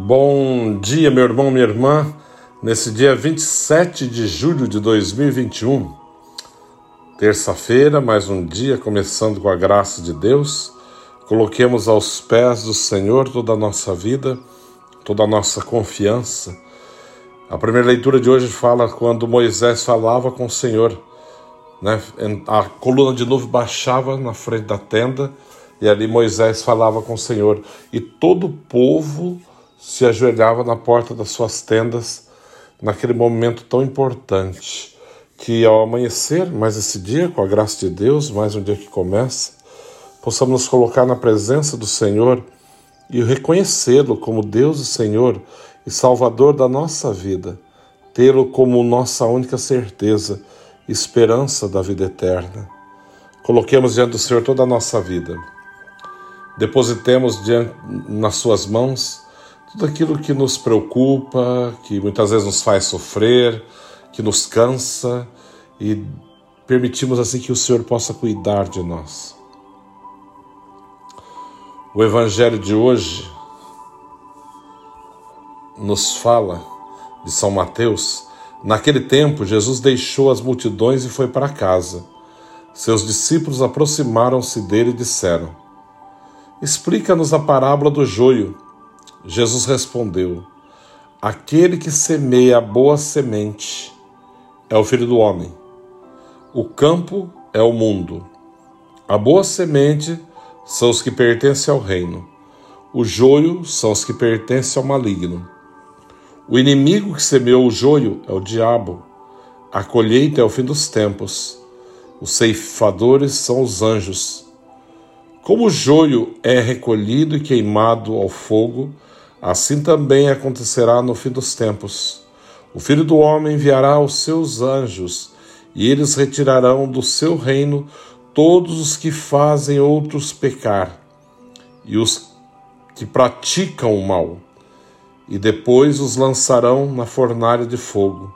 Bom dia, meu irmão, minha irmã. Nesse dia 27 de julho de 2021, terça-feira, mais um dia começando com a graça de Deus. Coloquemos aos pés do Senhor toda a nossa vida, toda a nossa confiança. A primeira leitura de hoje fala quando Moisés falava com o Senhor. Né? A coluna de nuvem baixava na frente da tenda e ali Moisés falava com o Senhor. E todo o povo se ajoelhava na porta das suas tendas naquele momento tão importante que ao amanhecer, mais esse dia, com a graça de Deus, mais um dia que começa, possamos nos colocar na presença do Senhor e reconhecê-lo como Deus e Senhor e Salvador da nossa vida, tê-lo como nossa única certeza, esperança da vida eterna. Coloquemos diante do Senhor toda a nossa vida. Depositemos diante, nas suas mãos tudo aquilo que nos preocupa, que muitas vezes nos faz sofrer, que nos cansa e permitimos assim que o Senhor possa cuidar de nós. O Evangelho de hoje nos fala de São Mateus. Naquele tempo, Jesus deixou as multidões e foi para casa. Seus discípulos aproximaram-se dele e disseram: Explica-nos a parábola do joio. Jesus respondeu: Aquele que semeia a boa semente é o filho do homem. O campo é o mundo. A boa semente são os que pertencem ao reino. O joio são os que pertencem ao maligno. O inimigo que semeou o joio é o diabo. A colheita é o fim dos tempos. Os ceifadores são os anjos. Como o joio é recolhido e queimado ao fogo, Assim também acontecerá no fim dos tempos. O Filho do Homem enviará os seus anjos, e eles retirarão do seu reino todos os que fazem outros pecar, e os que praticam o mal, e depois os lançarão na fornalha de fogo.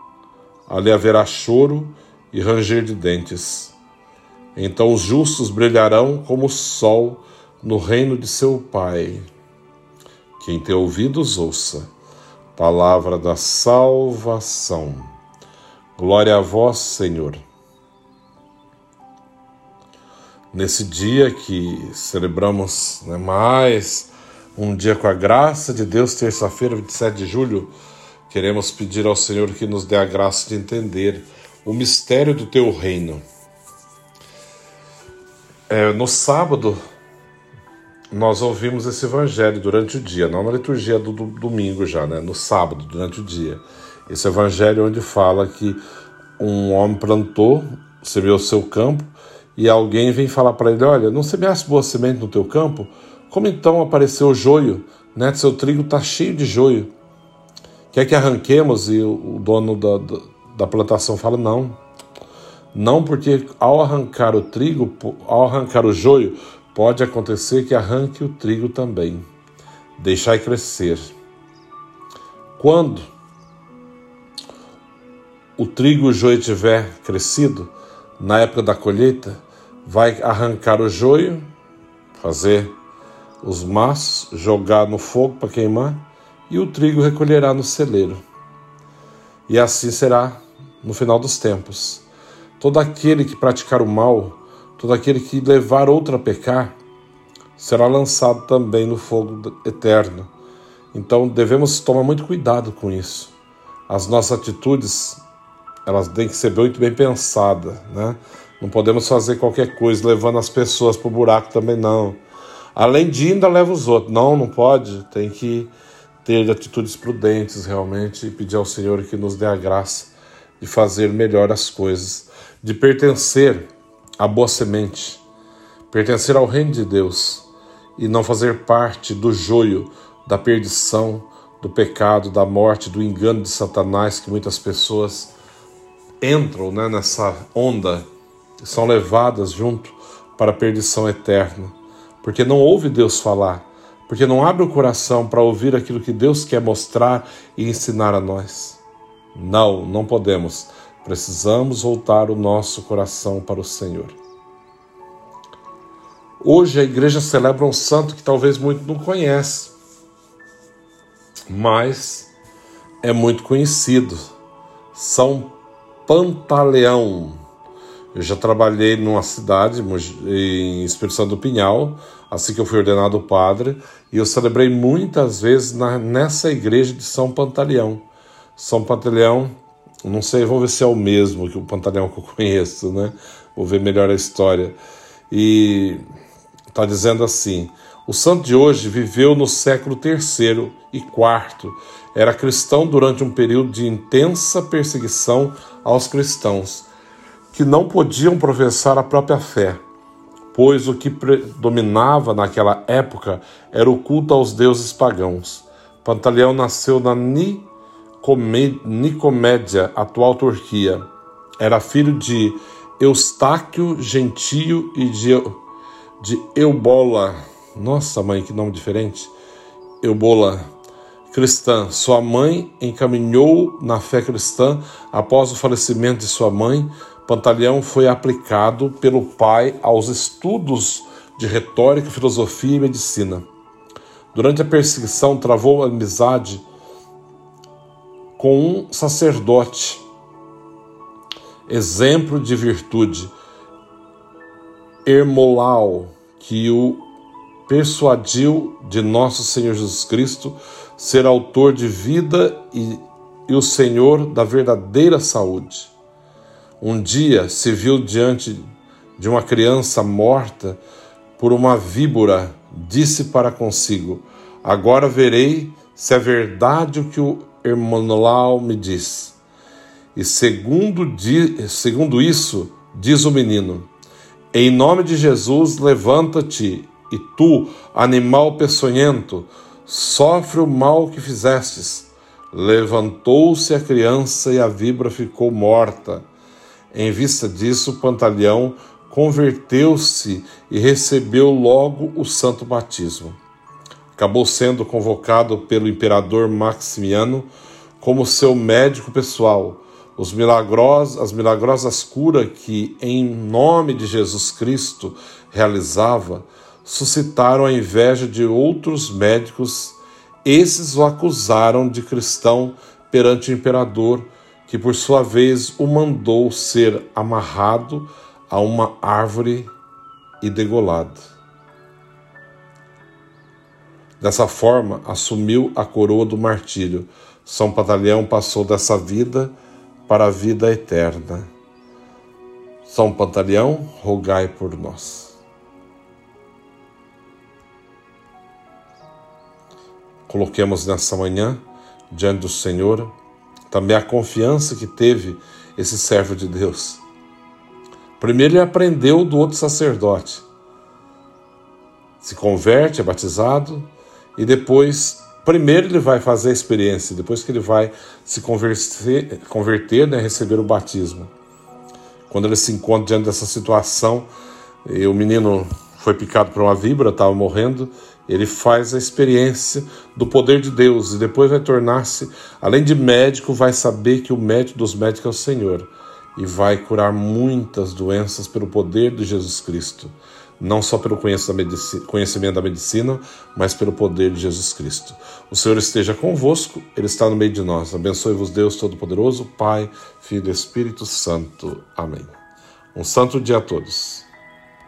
Ali haverá choro e ranger de dentes. Então os justos brilharão como o sol no reino de seu Pai. Quem tem ouvidos, ouça. Palavra da salvação. Glória a vós, Senhor. Nesse dia que celebramos né, mais um dia com a graça de Deus, terça-feira, 27 de julho, queremos pedir ao Senhor que nos dê a graça de entender o mistério do teu reino. É, no sábado, nós ouvimos esse evangelho durante o dia, não na liturgia do, do, domingo já, né? no sábado, durante o dia. Esse evangelho onde fala que um homem plantou, semeou seu campo, e alguém vem falar para ele: Olha, não semeasse boa semente no teu campo? Como então apareceu o joio? Né? Seu trigo está cheio de joio. Quer que arranquemos? E o, dono da, da plantação fala: Não. Não, porque ao arrancar o trigo, ao arrancar o joio, pode acontecer que arranque o trigo também. Deixai crescer. Quando o trigo o joio tiver crescido, na época da colheita, vai arrancar o joio, fazer os maços, jogar no fogo para queimar, e o trigo recolherá no celeiro. E assim será no final dos tempos. Todo aquele que praticar o mal, Todo aquele que levar outro a pecar será lançado também no fogo eterno. Então devemos tomar muito cuidado com isso. As nossas atitudes elas têm que ser muito bem pensadas, né? Não podemos fazer qualquer coisa levando as pessoas para o buraco também não. Além de ainda leva os outros. Não, não pode. Tem que ter atitudes prudentes realmente e pedir ao Senhor que nos dê a graça de fazer melhor as coisas, de pertencer a boa semente, pertencer ao reino de Deus e não fazer parte do joio da perdição, do pecado, da morte, do engano de Satanás que muitas pessoas entram né, nessa onda são levadas junto para a perdição eterna, porque não ouve Deus falar, porque não abre o coração para ouvir aquilo que Deus quer mostrar e ensinar a nós. Não, não podemos Precisamos voltar o nosso coração para o Senhor. Hoje a igreja celebra um santo que talvez muito não conhece. mas é muito conhecido. São Pantaleão. Eu já trabalhei numa cidade, em Espírito Santo do Pinhal, assim que eu fui ordenado padre, e eu celebrei muitas vezes na, nessa igreja de São Pantaleão. São Pantaleão, não sei, vamos ver se é o mesmo que o Pantaleão que eu conheço, né? Vou ver melhor a história. E está dizendo assim: o santo de hoje viveu no século III e IV. Era cristão durante um período de intensa perseguição aos cristãos, que não podiam professar a própria fé, pois o que predominava naquela época era o culto aos deuses pagãos. Pantaleão nasceu na Nicomédia, atual Turquia. Era filho de Eustáquio Gentio e de, de Eubola. Nossa, mãe, que nome diferente. Eubola cristã. Sua mãe encaminhou na fé cristã após o falecimento de sua mãe. Pantaleão foi aplicado pelo pai aos estudos de retórica, filosofia e medicina. Durante a perseguição, travou amizade com um sacerdote, exemplo de virtude, Hermolau, que o persuadiu de nosso Senhor Jesus Cristo ser autor de vida e, e o Senhor da verdadeira saúde. Um dia se viu diante de uma criança morta por uma víbora, disse para consigo: Agora verei se é verdade o que o Hermanolau me diz. E segundo, segundo isso, diz o menino: Em nome de Jesus, levanta-te, e tu, animal peçonhento, sofre o mal que fizestes. Levantou-se a criança e a vibra ficou morta. Em vista disso, Pantaleão converteu-se e recebeu logo o santo batismo acabou sendo convocado pelo imperador Maximiano como seu médico pessoal. Os milagros, as milagrosas curas que, em nome de Jesus Cristo, realizava, suscitaram a inveja de outros médicos. Esses o acusaram de cristão perante o imperador, que por sua vez o mandou ser amarrado a uma árvore e degolado. Dessa forma, assumiu a coroa do martírio. São Pantaleão passou dessa vida para a vida eterna. São Pantaleão, rogai por nós. Coloquemos nessa manhã, diante do Senhor, também a confiança que teve esse servo de Deus. Primeiro, ele aprendeu do outro sacerdote. Se converte, é batizado, e depois, primeiro ele vai fazer a experiência, depois que ele vai se converter, converter né, receber o batismo. Quando ele se encontra diante dessa situação, e o menino foi picado por uma víbora, estava morrendo, ele faz a experiência do poder de Deus e depois vai tornar-se, além de médico, vai saber que o médico dos médicos é o Senhor e vai curar muitas doenças pelo poder de Jesus Cristo não só pelo conhecimento da medicina, mas pelo poder de Jesus Cristo. O Senhor esteja convosco, Ele está no meio de nós. Abençoe-vos, Deus Todo-Poderoso, Pai, Filho e Espírito Santo. Amém. Um santo dia a todos.